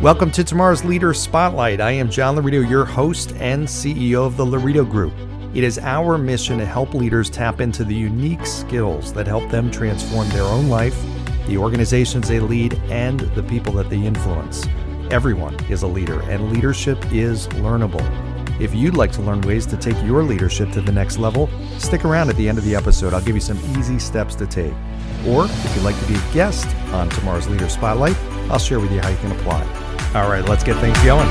Welcome to tomorrow's Leader Spotlight. I am John Laurito, your host and CEO of the Laurito Group. It is our mission to help leaders tap into the unique skills that help them transform their own life, the organizations they lead, and the people that they influence. Everyone is a leader, and leadership is learnable. If you'd like to learn ways to take your leadership to the next level, stick around at the end of the episode. I'll give you some easy steps to take. Or if you'd like to be a guest on tomorrow's Leader Spotlight, I'll share with you how you can apply. All right, let's get things going.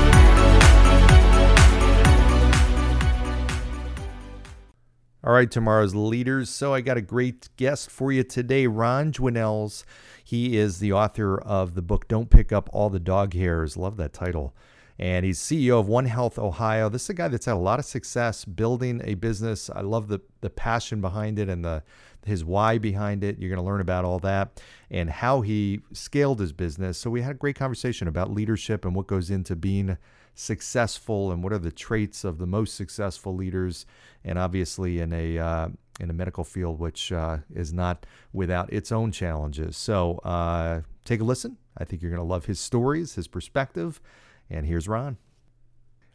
All right, tomorrow's leaders. So I got a great guest for you today, Ron Dwinnells. He is the author of the book Don't Pick Up All the Dog Hairs. Love that title and he's CEO of One Health Ohio. This is a guy that's had a lot of success building a business. I love the the passion behind it and the his why behind it. You're going to learn about all that and how he scaled his business. So we had a great conversation about leadership and what goes into being successful and what are the traits of the most successful leaders and obviously in a uh, in a medical field which uh, is not without its own challenges. So uh, take a listen. I think you're going to love his stories, his perspective and here's Ron.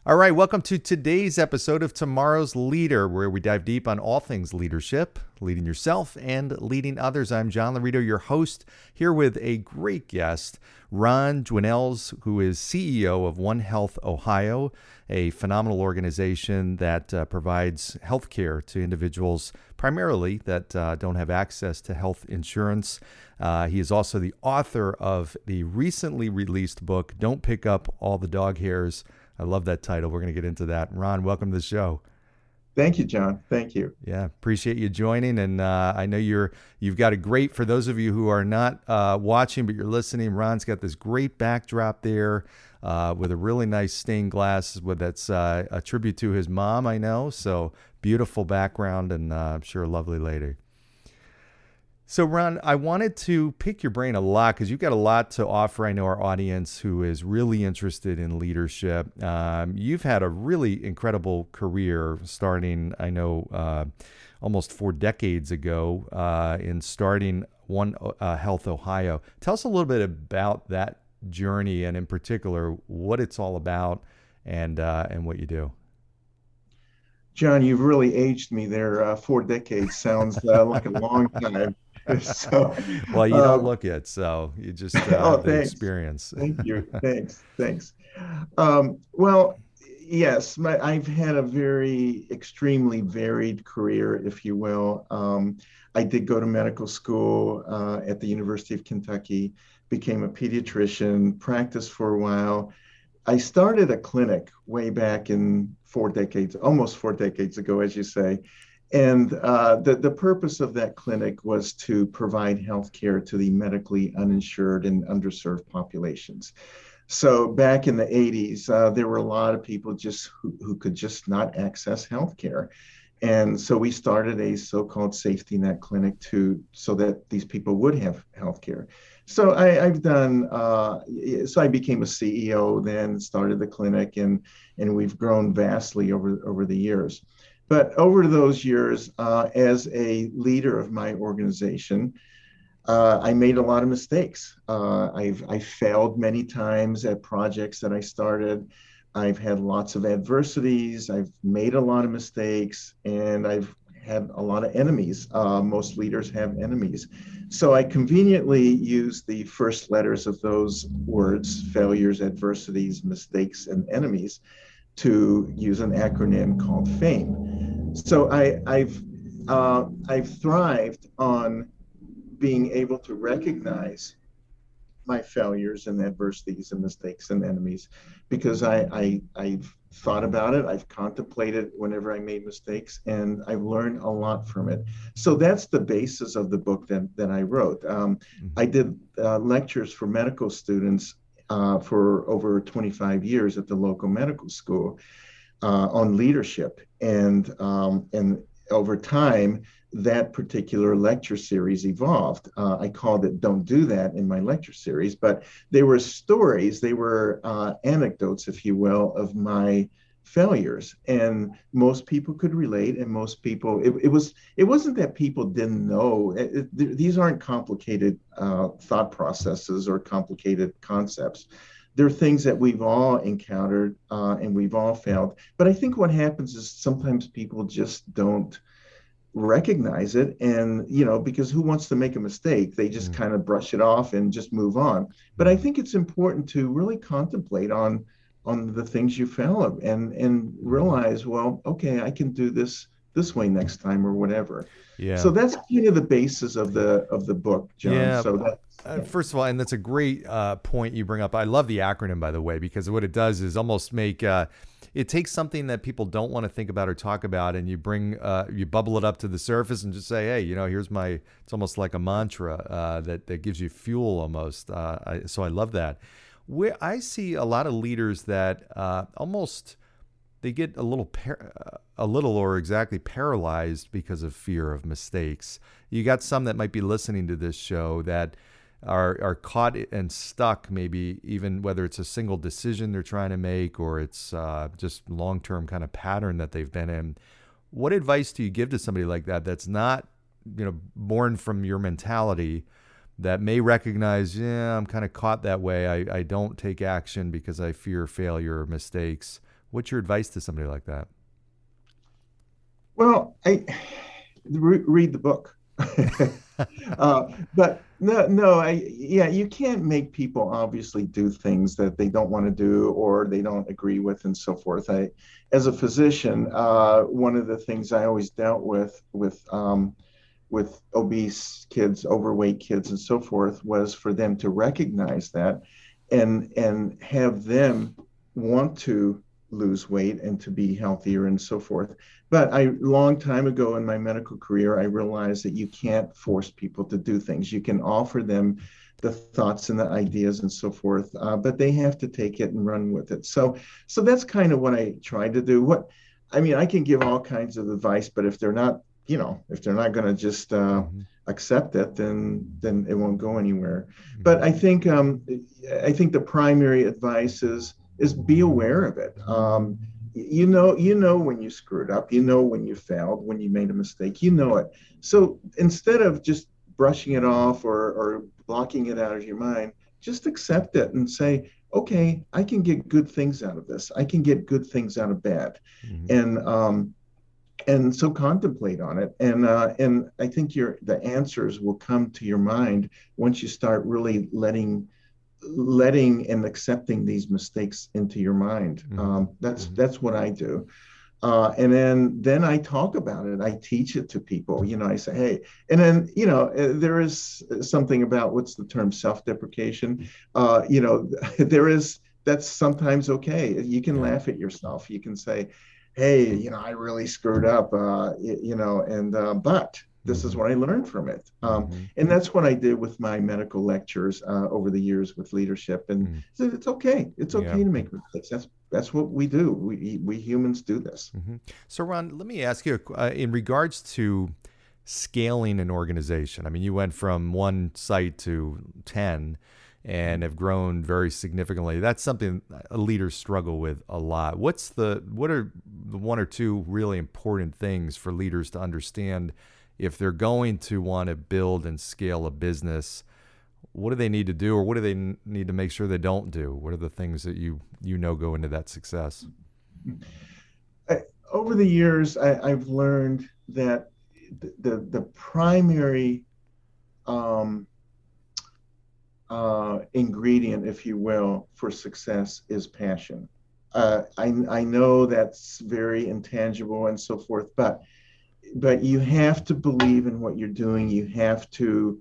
All right, welcome to today's episode of Tomorrow's Leader, where we dive deep on all things leadership, leading yourself and leading others. I'm John Laurito, your host, here with a great guest, Ron Dwinnells, who is CEO of One Health Ohio, a phenomenal organization that uh, provides health care to individuals primarily that uh, don't have access to health insurance. Uh, he is also the author of the recently released book, Don't Pick Up All the Dog Hairs I love that title. We're going to get into that. Ron, welcome to the show. Thank you, John. Thank you. Yeah, appreciate you joining, and uh, I know you're you've got a great. For those of you who are not uh, watching but you're listening, Ron's got this great backdrop there uh, with a really nice stained glass. With that's uh, a tribute to his mom, I know. So beautiful background, and uh, I'm sure a lovely lady. So, Ron, I wanted to pick your brain a lot because you've got a lot to offer. I know our audience who is really interested in leadership. Um, you've had a really incredible career starting, I know, uh, almost four decades ago uh, in starting One uh, Health Ohio. Tell us a little bit about that journey and, in particular, what it's all about and, uh, and what you do. John, you've really aged me there. Uh, four decades sounds uh, like a long time. so, well, you don't um, look it, so you just uh, oh, the experience. Thank you. Thanks. Thanks. Um, well, yes, my, I've had a very extremely varied career, if you will. Um, I did go to medical school uh, at the University of Kentucky, became a pediatrician, practiced for a while. I started a clinic way back in four decades, almost four decades ago, as you say, and uh, the, the purpose of that clinic was to provide health care to the medically uninsured and underserved populations. So back in the 80s, uh, there were a lot of people just who, who could just not access health care. And so we started a so-called safety net clinic to so that these people would have health care. So I, have done. Uh, so I became a CEO, then started the clinic, and and we've grown vastly over over the years. But over those years, uh, as a leader of my organization, uh, I made a lot of mistakes. Uh, I've I failed many times at projects that I started. I've had lots of adversities. I've made a lot of mistakes, and I've had a lot of enemies. Uh, most leaders have enemies. So I conveniently use the first letters of those words failures, adversities, mistakes, and enemies to use an acronym called FAME. So I, have uh, I've thrived on being able to recognize my failures and adversities and mistakes and enemies because I, I I've thought about it I've contemplated whenever I made mistakes and I've learned a lot from it. So that's the basis of the book that, that I wrote. Um, mm-hmm. I did uh, lectures for medical students uh, for over 25 years at the local medical school uh, on leadership. And, um, and over time, that particular lecture series evolved. Uh, I called it Don't Do That in my lecture series, but they were stories, they were uh, anecdotes, if you will, of my failures and most people could relate and most people it, it was it wasn't that people didn't know it, it, these aren't complicated uh, thought processes or complicated concepts there are things that we've all encountered uh, and we've all failed. But I think what happens is sometimes people just don't recognize it. And you know because who wants to make a mistake? They just mm-hmm. kind of brush it off and just move on. But i think it's important to really contemplate on on the things you fail and and realize well okay i can do this this way next time or whatever yeah so that's kind of the basis of the of the book john yeah. so that uh, first of all, and that's a great uh, point you bring up. I love the acronym, by the way, because what it does is almost make uh, it takes something that people don't want to think about or talk about, and you bring uh, you bubble it up to the surface and just say, hey, you know, here's my. It's almost like a mantra uh, that that gives you fuel almost. Uh, I, so I love that. Where I see a lot of leaders that almost they get a little par- a little or exactly paralyzed because of fear of mistakes. You got some that might be listening to this show that are are caught and stuck maybe even whether it's a single decision they're trying to make or it's uh, just long term kind of pattern that they've been in. What advice do you give to somebody like that that's not you know born from your mentality that may recognize yeah i'm kind of caught that way. I, I don't take action because i fear failure or mistakes what's your advice to somebody like that well i re- read the book uh, but no, no, I yeah, you can't make people obviously do things that they don't want to do or they don't agree with and so forth. I, as a physician, uh, one of the things I always dealt with with um, with obese kids, overweight kids, and so forth was for them to recognize that and and have them want to lose weight and to be healthier and so forth. But I long time ago in my medical career, I realized that you can't force people to do things. You can offer them the thoughts and the ideas and so forth, uh, but they have to take it and run with it. So, so that's kind of what I tried to do. What, I mean, I can give all kinds of advice, but if they're not, you know, if they're not going to just uh, mm-hmm. accept it, then then it won't go anywhere. Mm-hmm. But I think um, I think the primary advice is is be aware of it. Um, you know, you know when you screwed up, you know when you failed, when you made a mistake, you know it. So instead of just brushing it off or, or blocking it out of your mind, just accept it and say, okay, I can get good things out of this. I can get good things out of bad. Mm-hmm. And um, and so contemplate on it and uh, and i think your the answers will come to your mind once you start really letting letting and accepting these mistakes into your mind. Mm-hmm. Um, that's mm-hmm. that's what I do. Uh, and then then I talk about it. I teach it to people. You know, I say, hey, and then you know, uh, there is something about what's the term self-deprecation. Uh, you know, there is that's sometimes okay. You can laugh at yourself. You can say, hey, you know, I really screwed up. Uh, you know, and uh, but this is mm-hmm. what I learned from it. Um, mm-hmm. And that's what I did with my medical lectures uh, over the years with leadership. And mm-hmm. it's okay. It's okay yeah. to make mistakes. That's that's what we do. We we humans do this. Mm-hmm. So Ron, let me ask you uh, in regards to scaling an organization. I mean, you went from one site to ten and have grown very significantly. That's something leaders struggle with a lot. What's the what are the one or two really important things for leaders to understand if they're going to want to build and scale a business, what do they need to do, or what do they need to make sure they don't do? What are the things that you you know go into that success? I, over the years, I, have learned that the the, the primary um, uh, ingredient, if you will, for success is passion. Uh, I, I know that's very intangible and so forth, but but you have to believe in what you're doing. You have to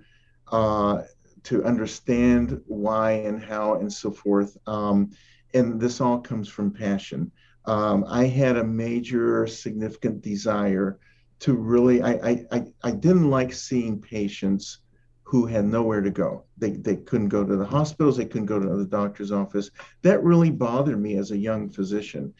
uh, to understand why and how and so forth. Um, and this all comes from passion. Um, I had a major significant desire to really. I, I I didn't like seeing patients who had nowhere to go. They, they couldn't go to the hospitals, they couldn't go to the doctor's office. That really bothered me as a young physician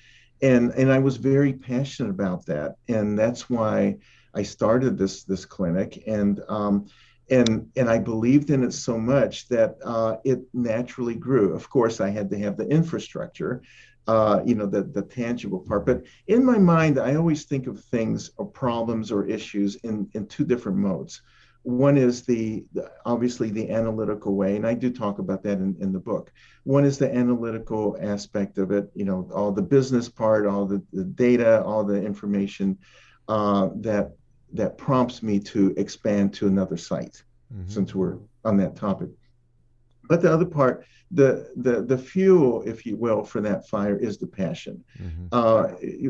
and and I was very passionate about that, and that's why I started this this clinic, and um, and and I believed in it so much that uh, it naturally grew. Of course, I had to have the infrastructure, uh, you know, the the tangible part. But in my mind, I always think of things or problems or issues in in two different modes. One is the, obviously the analytical way, and I do talk about that in, in the book. One is the analytical aspect of it, you know, all the business part, all the, the data, all the information uh, that that prompts me to expand to another site, mm-hmm. since we're on that topic. But the other part, the the the fuel, if you will, for that fire is the passion. Mm-hmm. Uh,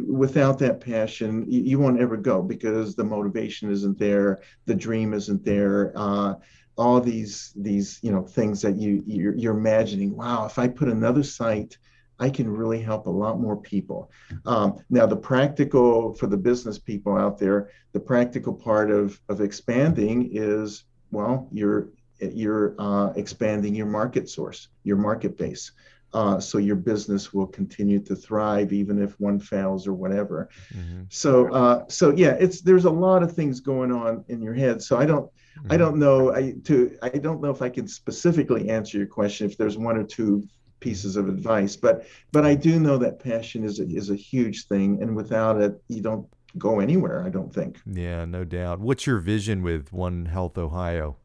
without that passion, you, you, won't ever go because the motivation isn't there, the dream isn't there. Uh, all these these you know things that you you're, you're, imagining. Wow, if I put another site. I can really help a lot more people. Um, now, the practical for the business people out there, the practical part of of expanding is well, you're you're uh, expanding your market source, your market base. Uh, so your business will continue to thrive even if one fails or whatever. Mm-hmm. So uh, so yeah, it's there's a lot of things going on in your head. So I don't mm-hmm. I don't know I to I don't know if I can specifically answer your question if there's one or two pieces of advice, but but I do know that passion is a, is a huge thing, and without it, you don't go anywhere. I don't think. Yeah, no doubt. What's your vision with One Health Ohio?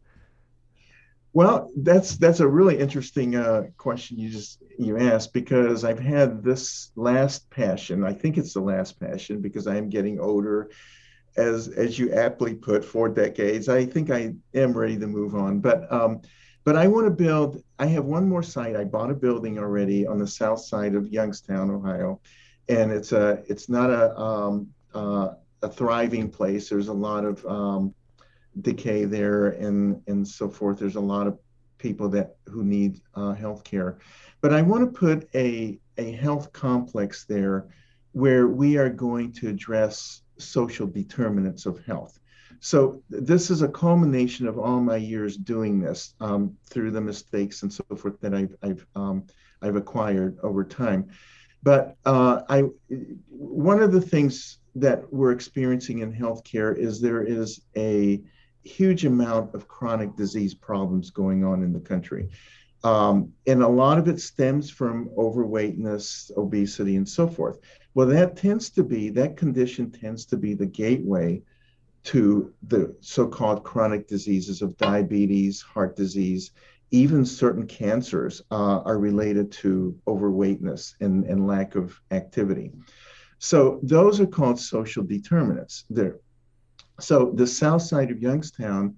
Well, that's that's a really interesting uh, question you just you asked because I've had this last passion. I think it's the last passion because I am getting older, as as you aptly put, four decades. I think I am ready to move on, but um, but I want to build. I have one more site. I bought a building already on the south side of Youngstown, Ohio, and it's a it's not a um, uh, a thriving place. There's a lot of um, decay there and and so forth. There's a lot of people that who need uh, health care, but I want to put a a health complex there where we are going to address social determinants of health. So this is a culmination of all my years doing this um, through the mistakes and so forth that I've I've um, I've acquired over time. But uh, I one of the things that we're experiencing in healthcare is there is a huge amount of chronic disease problems going on in the country. Um, and a lot of it stems from overweightness, obesity, and so forth. Well, that tends to be, that condition tends to be the gateway to the so called chronic diseases of diabetes, heart disease, even certain cancers uh, are related to overweightness and, and lack of activity. So those are called social determinants. They're so the south side of Youngstown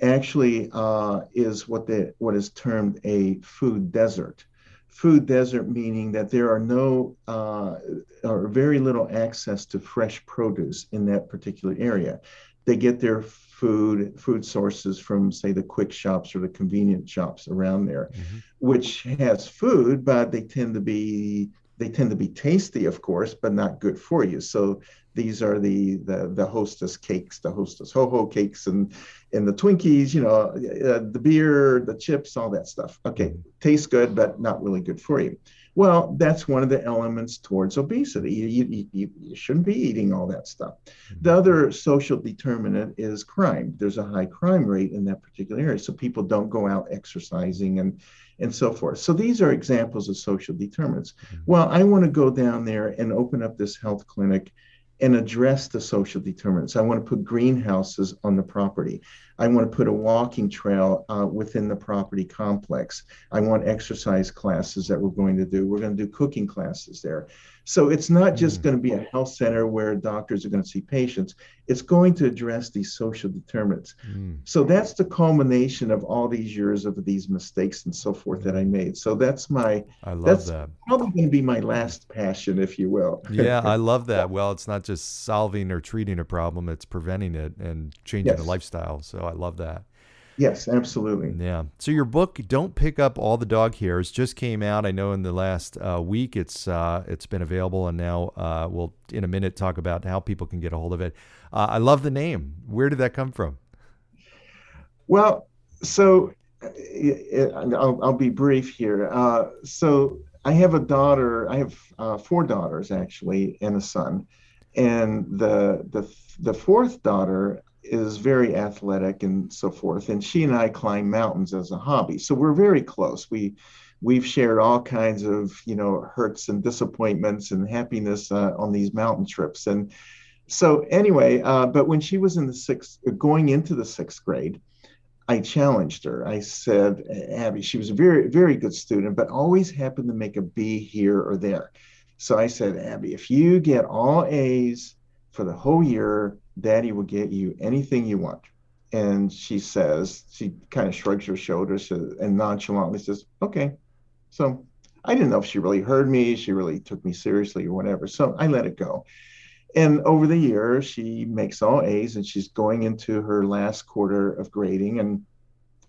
actually uh, is what the what is termed a food desert. Food desert meaning that there are no uh, or very little access to fresh produce in that particular area. They get their food food sources from say the quick shops or the convenient shops around there, mm-hmm. which has food, but they tend to be they tend to be tasty, of course, but not good for you. So these are the the, the hostess cakes, the hostess ho ho cakes, and and the Twinkies, you know, uh, the beer, the chips, all that stuff. Okay, tastes good, but not really good for you. Well, that's one of the elements towards obesity. You, you, you, you shouldn't be eating all that stuff. The mm-hmm. other social determinant is crime. There's a high crime rate in that particular area. So people don't go out exercising and and so forth. So these are examples of social determinants. Mm-hmm. Well, I want to go down there and open up this health clinic and address the social determinants. I want to put greenhouses on the property. I want to put a walking trail uh, within the property complex. I want exercise classes that we're going to do. We're going to do cooking classes there. So it's not just mm. going to be a health center where doctors are going to see patients. It's going to address these social determinants. Mm. So that's the culmination of all these years of these mistakes and so forth that I made. So that's my I love that's that. Probably going to be my last passion, if you will. yeah, I love that. Well, it's not just solving or treating a problem; it's preventing it and changing yes. the lifestyle. So I love that. Yes, absolutely. Yeah. So your book, "Don't Pick Up All the Dog Hairs," just came out. I know in the last uh, week it's uh, it's been available, and now uh, we'll in a minute talk about how people can get a hold of it. Uh, I love the name. Where did that come from? Well, so I'll, I'll be brief here. Uh, so I have a daughter. I have uh, four daughters actually, and a son. And the the the fourth daughter is very athletic and so forth. And she and I climb mountains as a hobby. So we're very close. We we've shared all kinds of you know hurts and disappointments and happiness uh, on these mountain trips. And so anyway, uh, but when she was in the sixth, going into the sixth grade, I challenged her. I said, Abby, she was a very, very good student, but always happened to make a B here or there. So I said, Abby, if you get all A's for the whole year, Daddy will get you anything you want. And she says, she kind of shrugs her shoulders and nonchalantly says, okay. So I didn't know if she really heard me, she really took me seriously or whatever. So I let it go. And over the year, she makes all A's and she's going into her last quarter of grading. And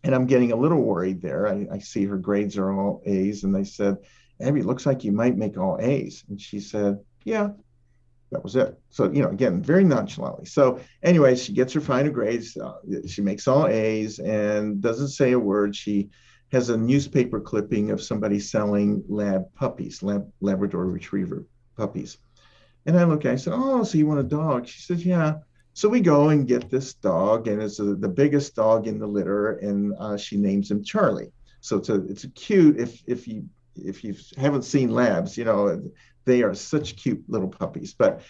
and I'm getting a little worried there. I, I see her grades are all A's. And I said, Abby, looks like you might make all A's. And she said, Yeah, that was it. So, you know, again, very nonchalantly. So, anyway, she gets her final grades. Uh, she makes all A's and doesn't say a word. She has a newspaper clipping of somebody selling lab puppies, lab, Labrador Retriever puppies. And I look at it, I said, Oh, so you want a dog? She says, Yeah. So we go and get this dog, and it's a, the biggest dog in the litter, and uh, she names him Charlie. So it's a it's a cute if if you if you haven't seen labs, you know they are such cute little puppies. But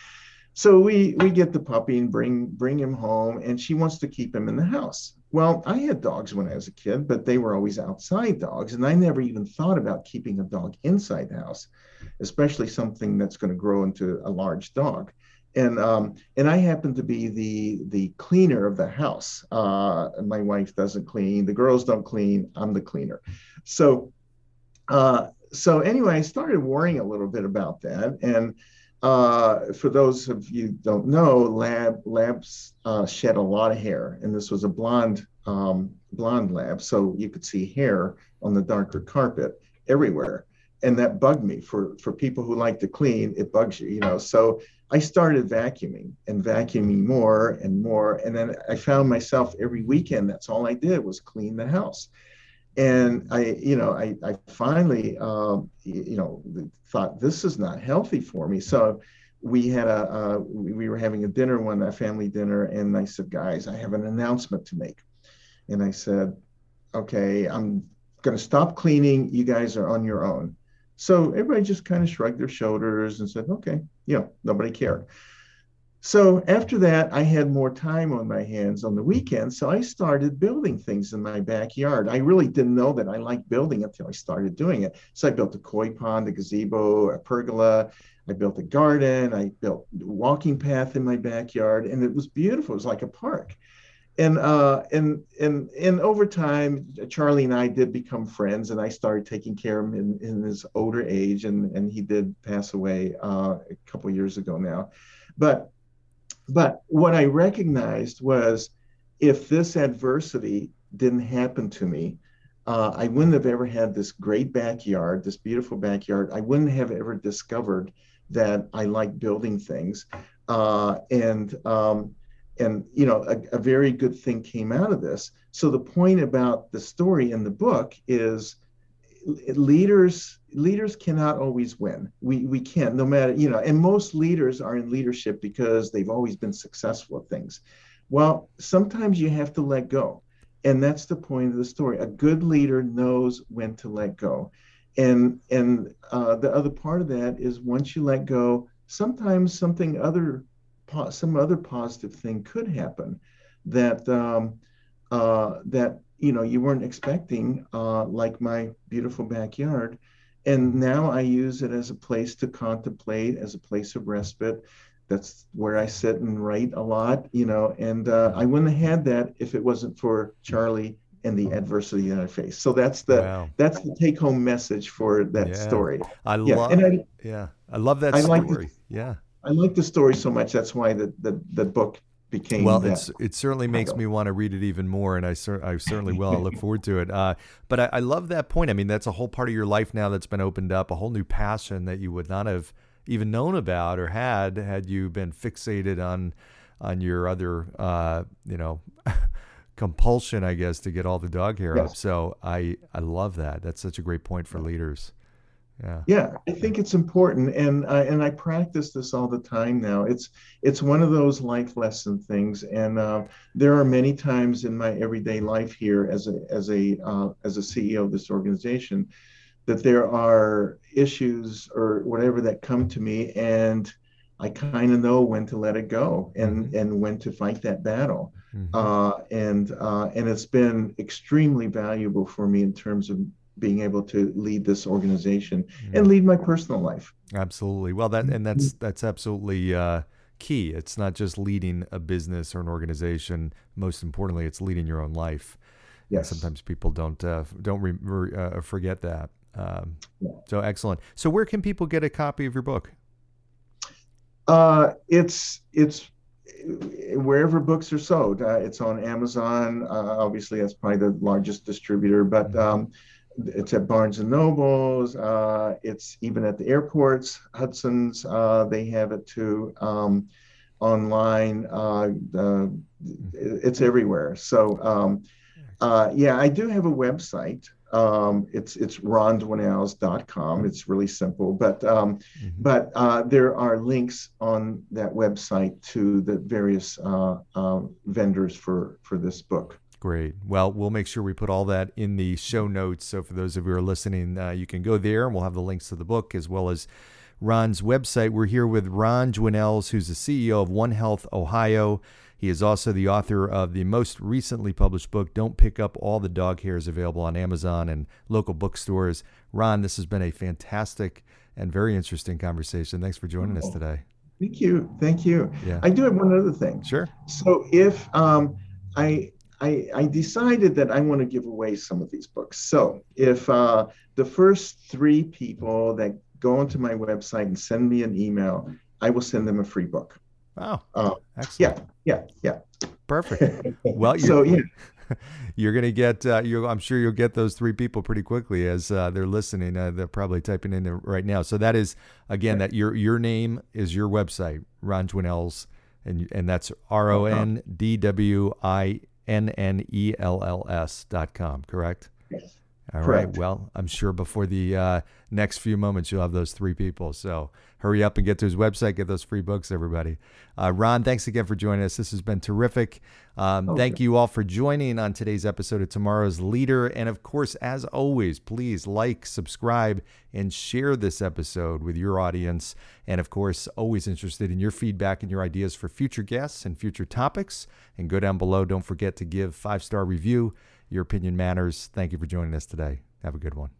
so we we get the puppy and bring bring him home, and she wants to keep him in the house. Well, I had dogs when I was a kid, but they were always outside dogs, and I never even thought about keeping a dog inside the house, especially something that's going to grow into a large dog. And um, and I happen to be the the cleaner of the house. Uh, my wife doesn't clean, the girls don't clean. I'm the cleaner. So uh, so anyway, I started worrying a little bit about that, and uh, for those of you don't know, lab labs uh, shed a lot of hair, and this was a blonde um, blonde lab, so you could see hair on the darker carpet everywhere, and that bugged me. For for people who like to clean, it bugs you, you know. So I started vacuuming and vacuuming more and more, and then I found myself every weekend. That's all I did was clean the house and I, you know, I, I finally, um, you know, thought this is not healthy for me. So we had a, uh, we were having a dinner one, a family dinner, and I said, guys, I have an announcement to make. And I said, okay, I'm going to stop cleaning. You guys are on your own. So everybody just kind of shrugged their shoulders and said, okay, you know, nobody cared. So after that, I had more time on my hands on the weekends. So I started building things in my backyard. I really didn't know that I liked building until I started doing it. So I built a koi pond, a gazebo, a pergola. I built a garden. I built a walking path in my backyard, and it was beautiful. It was like a park. And uh, and and and over time, Charlie and I did become friends, and I started taking care of him in, in his older age, and and he did pass away uh, a couple years ago now. But but what I recognized was if this adversity didn't happen to me, uh, I wouldn't have ever had this great backyard, this beautiful backyard. I wouldn't have ever discovered that I like building things. Uh, and um, and you know a, a, very good thing came out of this. So the point about the story in the book is leaders leaders cannot always win. We we can't, no matter you know. And most leaders are in leadership because they've always been successful at things. Well, sometimes you have to let go, and that's the point of the story. A good leader knows when to let go, and and uh, the other part of that is once you let go, sometimes something other some other positive thing could happen that um, uh, that you know you weren't expecting, uh, like my beautiful backyard. And now I use it as a place to contemplate, as a place of respite. That's where I sit and write a lot, you know. And uh, I wouldn't have had that if it wasn't for Charlie and the adversity that I face. So that's the wow. that's the take home message for that yeah. story. I yeah. love and I, yeah, I love that I story. Like the, yeah. I like the story so much. That's why the the, the book became well it's, it certainly makes me want to read it even more and i, cer- I certainly will. I look forward to it. Uh, but I, I, love that point. I mean that's a whole part of your life now that's been opened up a whole new passion that you would not have even known about or had had you been fixated on on your other uh, you know compulsion i guess to get all the dog hair yes. up so i i love that. That's such a great point for leaders yeah yeah i think it's important and uh, and i practice this all the time now it's it's one of those life lesson things and uh, there are many times in my everyday life here as a as a uh, as a ceo of this organization that there are issues or whatever that come to me and I kind of know when to let it go and Mhm. and when to fight that battle. Mhm. Uh, and uh, and it's been extremely valuable for me in terms of being able to lead this organization and lead my personal life. Absolutely. Well, that and that's that's absolutely uh, key. It's not just leading a business or an organization. Most importantly, it's leading your own life. And Yes. sometimes people don't uh, don't re- re- uh, forget that. Um, Yeah. So excellent. So where can people get a copy of your book? Uh, it's it's wherever books are sold. Uh, it's on Amazon. Uh, obviously, that's probably the largest distributor, but um, it's at Barnes and Nobles. Uh, it's even at the airports, Hudson's. Uh, they have it too. Um, online, uh, it's everywhere. So, um, uh, yeah, I do have a website. Um, it's it's rondwinnells.com. It's really simple, but um, Mhm. but uh, there are links on that website to the various uh, uh, vendors for for this book. Great. Well, we'll make sure we put all that in the show notes. So for those of you who are listening, uh, you can go there and we'll have the links to the book as well as Ron's website. We're here with Ron Dwinnells, who's the CEO of One Health Ohio. He is also the author of the most recently published book, Don't Pick Up All the Dog Hairs, available on Amazon and local bookstores. Ron, this has been a fantastic and very interesting conversation. Thanks for joining us Oh. today. Thank you, thank you. Yeah. I do have one other thing. Sure. So if um, I, I I decided that I want to give away some of these books. So if uh, the first three people that go onto my website and send me an email, I will send them a free book. Wow. Uh, Excellent. yeah, yeah, Perfect. Well, you're, so yeah, you're gonna get. Uh, you, I'm sure you'll get those three people pretty quickly as uh, they're listening. Uh, they're probably typing in there right now. So that is again that your your name is your website, Ron Dwinnells, and and that's R O N D W I N N E L L S dot com. Correct. yes. All right. Correct. Well, I'm sure before the uh, next few moments, you'll have those three people. So hurry up and get to his website, get those free books, everybody. Uh, Ron, thanks again for joining us. This has been terrific. Um, Okay. Thank you all for joining on today's episode of Tomorrow's Leader. And of course, as always, please like, subscribe, and share this episode with your audience. And of course, always interested in your feedback and your ideas for future guests and future topics. And go down below. Don't forget to give five star review. Your opinion matters. Thank you for joining us today. Have a good one.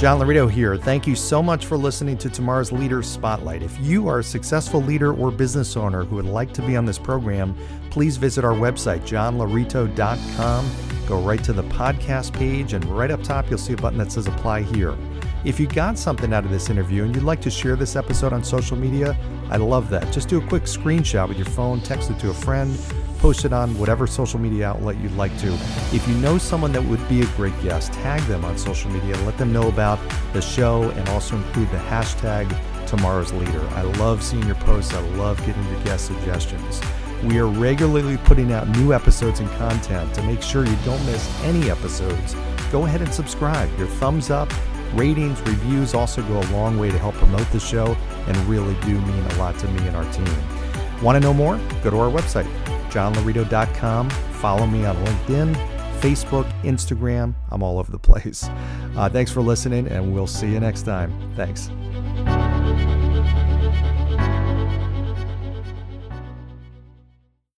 John Laurito here. Thank you so much for listening to tomorrow's Leader Spotlight. If you are a successful leader or business owner who would like to be on this program, please visit our website, johnlaurito.com. Go right to the podcast page, and right up top, you'll see a button that says Apply Here. If you got something out of this interview and you'd like to share this episode on social media, I love that. Just do a quick screenshot with your phone, text it to a friend, post it on whatever social media outlet you'd like to. If you know someone that would be a great guest, tag them on social media let them know about the show and also include the hashtag tomorrow's leader. I love seeing your posts. I love getting your guest suggestions. We are regularly putting out new episodes and content to make sure you don't miss any episodes. Go ahead and subscribe. Your thumbs up, ratings, reviews also go a long way to help promote the show and really do mean a lot to me and our team. Want to know more? Go to our website, johnlaurito.com. Follow me on LinkedIn, Facebook, Instagram. I'm all over the place. Uh, thanks for listening, and we'll see you next time. Thanks.